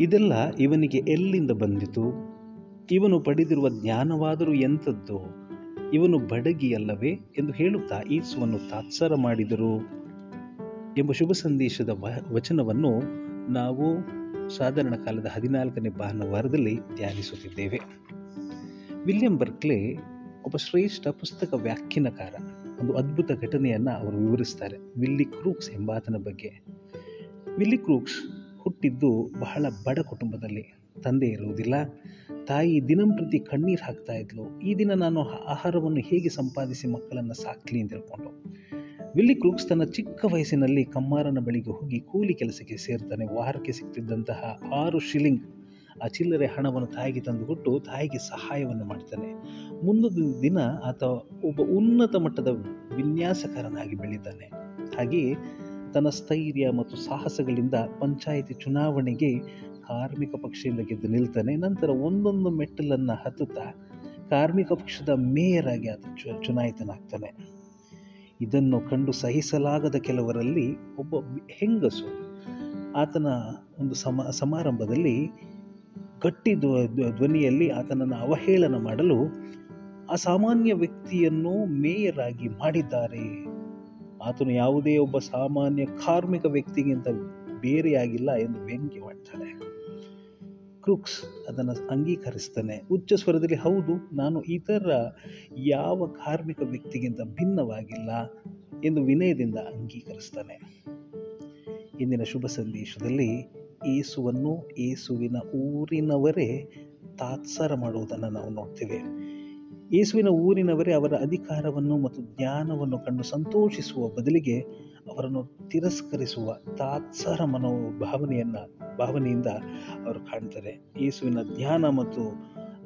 ಇದೆಲ್ಲ ಇವನಿಗೆ ಎಲ್ಲಿಂದ ಬಂದಿತು? ಇವನು ಪಡೆದಿರುವ ಜ್ಞಾನವಾದರೂ ಎಂಥದ್ದು? ಇವನು ಬಡಗಿಯಲ್ಲವೇ ಎಂದು ಹೇಳುತ್ತಾ ಈಸುವನ್ನು ತಾತ್ಸಾರ ಮಾಡಿದರು. ಎಂಬ ಶುಭ ಸಂದೇಶದ ವಚನವನ್ನು ನಾವು ಸಾಧಾರಣ ಕಾಲದ ಹದಿನಾಲ್ಕನೇ ಭಾನುವಾರದಲ್ಲಿ ಧ್ಯಾನಿಸುತ್ತಿದ್ದೇವೆ. ವಿಲಿಯಂ ಬರ್ಕ್ಲೆ ಒಬ್ಬ ಶ್ರೇಷ್ಠ ಪುಸ್ತಕ ವ್ಯಾಖ್ಯಾನಕಾರ. ಒಂದು ಅದ್ಭುತ ಘಟನೆಯನ್ನು ಅವರು ವಿವರಿಸ್ತಾರೆ. ವಿಲ್ಲಿ ಕ್ರೂಕ್ಸ್ ಎಂಬಾತನ ಬಗ್ಗೆ. ವಿಲ್ಲಿ ಕ್ರೂಕ್ಸ್ ಹುಟ್ಟಿದ್ದು ಬಹಳ ಬಡ ಕುಟುಂಬದಲ್ಲಿ. ತಂದೆ ಇರುವುದಿಲ್ಲ. ತಾಯಿ ದಿನಂಪ್ರತಿ ಕಣ್ಣೀರು ಹಾಕ್ತಾ ಇದ್ಲು. ಈ ದಿನ ನಾನು ಆಹಾರವನ್ನು ಹೇಗೆ ಸಂಪಾದಿಸಿ ಮಕ್ಕಳನ್ನು ಸಾಕ್ಲಿ ಹೇಳ್ಕೊಂಡು ವಿಲ್ಲಿ ಕ್ರೂಕ್ಸ್ ತನ್ನ ಚಿಕ್ಕ ವಯಸ್ಸಿನಲ್ಲಿ ಕಮ್ಮಾರನ ಬಳಿಗೆ ಹೋಗಿ ಕೂಲಿ ಕೆಲಸಕ್ಕೆ ಸೇರ್ತಾನೆ. ವಾರಕ್ಕೆ ಸಿಗ್ತಿದ್ದಂತಹ ಆರು ಶಿಲಿಂಗ್ ಆ ಚಿಲ್ಲರೆ ಹಣವನ್ನು ತಾಯಿಗೆ ತಂದುಕೊಟ್ಟು ತಾಯಿಗೆ ಸಹಾಯವನ್ನು ಮಾಡ್ತಾನೆ. ಮುಂದಿನ ದಿನ ಆತ ಒಬ್ಬ ಉನ್ನತ ಮಟ್ಟದ ವಿನ್ಯಾಸಕಾರನಾಗಿ ಬೆಳೀತಾನೆ. ಹಾಗೆಯೇ ತನ್ನ ಸ್ಥೈರ್ಯ ಮತ್ತು ಸಾಹಸಗಳಿಂದ ಪಂಚಾಯಿತಿ ಚುನಾವಣೆಗೆ ಕಾರ್ಮಿಕ ಪಕ್ಷದಿಂದ ಗೆದ್ದು ನಿಲ್ತಾನೆ, ನಂತರ ಒಂದೊಂದು ಮೆಟ್ಟಲನ್ನು ಹತ್ತುತ್ತಾ ಕಾರ್ಮಿಕ ಪಕ್ಷದ ಮೇಯರ್ ಆಗಿ ಆತ ಚುನಾಯಿತನಾಗ್ತಾನೆ. ಇದನ್ನು ಕಂಡು ಸಹಿಸಲಾಗದ ಕೆಲವರಲ್ಲಿ ಒಬ್ಬ ಹೆಂಗಸು ಆತನ ಒಂದು ಸಮ, ಸಮಾರಂಭದಲ್ಲಿ ಗಟ್ಟಿ ಧ್ವ- ಧ್ವ- ಧ್ವನಿಯಲ್ಲಿ ಆತನನ್ನು ಅವಹೇಳನ ಮಾಡಲು ಅಸಾಮಾನ್ಯ ಸಾಮಾನ್ಯ ವ್ಯಕ್ತಿಯನ್ನು ಮೇಯರ್ ಆಗಿ ಮಾಡಿದ್ದಾರೆ. ಆತನು ಯಾವುದೇ ಒಬ್ಬ ಸಾಮಾನ್ಯ ಕಾರ್ಮಿಕ ವ್ಯಕ್ತಿಗಿಂತ ಬೇರೆಯಾಗಿಲ್ಲ ಎಂದು ವ್ಯಂಗ್ಯ ಮಾಡ್ತಾಳೆ. ಕ್ರೂಕ್ಸ್ ಅದನ್ನು ಅಂಗೀಕರಿಸ್ತಾನೆ. ಉಚ್ಚ ಸ್ವರದಲ್ಲಿ, ಹೌದು, ನಾನು ಇತರ ಯಾವ ಕಾರ್ಮಿಕ ವ್ಯಕ್ತಿಗಿಂತ ಭಿನ್ನವಾಗಿಲ್ಲ ಎಂದು ವಿನಯದಿಂದ ಅಂಗೀಕರಿಸ್ತಾನೆ. ಇಂದಿನ ಶುಭ ಸಂದೇಶದಲ್ಲಿ, ಏಸುವನ್ನು ಏಸುವಿನ ಊರಿನವರೇ ತಾತ್ಸಾರ ಮಾಡುವುದನ್ನು ನಾವು ನೋಡ್ತೇವೆ. ಯೇಸುವಿನ ಊರಿನವರೇ ಅವರ ಅಧಿಕಾರವನ್ನು ಮತ್ತು ಜ್ಞಾನವನ್ನು ಕಂಡು ಸಂತೋಷಿಸುವ ಬದಲಿಗೆ ಅವರನ್ನು ತಿರಸ್ಕರಿಸುವ ತಾತ್ಸಾರ ಮನೋಭಾವನೆಯನ್ನ, ಭಾವನೆಯಿಂದ ಅವರು ಕಾಣ್ತಾರೆ. ಯೇಸುವಿನ ಧ್ಯಾನ ಮತ್ತು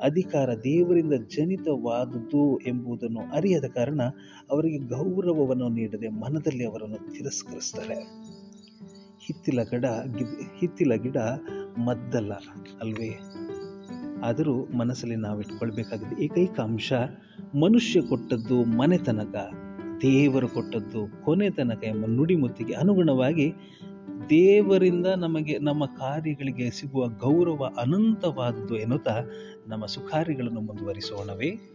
ಅಧಿಕಾರ ದೇವರಿಂದ ಜನಿತವಾದುದು ಎಂಬುದನ್ನು ಅರಿಯದ ಕಾರಣ ಅವರಿಗೆ ಗೌರವವನ್ನು ನೀಡದೆ ಮನದಲ್ಲಿ ಅವರನ್ನು ತಿರಸ್ಕರಿಸ್ತಾರೆ. ಹಿತ್ತಿಲ ಗಿಡ ಹಿತ್ತಿಲ ಗಿಡ ಮದ್ದಲ್ಲ ಅಲ್ವೇ? ಆದರೂ ಮನಸ್ಸಲ್ಲಿ ನಾವು ಇಟ್ಕೊಳ್ಬೇಕಾಗಿದೆ ಏಕೈಕ ಅಂಶ ಮನುಷ್ಯ ಕೊಟ್ಟದ್ದು ಮನೆತನಕ, ದೇವರು ಕೊಟ್ಟದ್ದು ಕೊನೆ ತನಕ ಎಂಬ ನುಡಿಮುತ್ತಿಗೆ ಅನುಗುಣವಾಗಿ ದೇವರಿಂದ ನಮಗೆ ನಮ್ಮ ಕಾರ್ಯಗಳಿಗೆ ಸಿಗುವ ಗೌರವ ಅನಂತವಾದದ್ದು ಎನ್ನುತ್ತಾ ನಮ್ಮ ಸುಖಾರಿಗಳನ್ನು ಮುಂದುವರಿಸೋಣವೇ.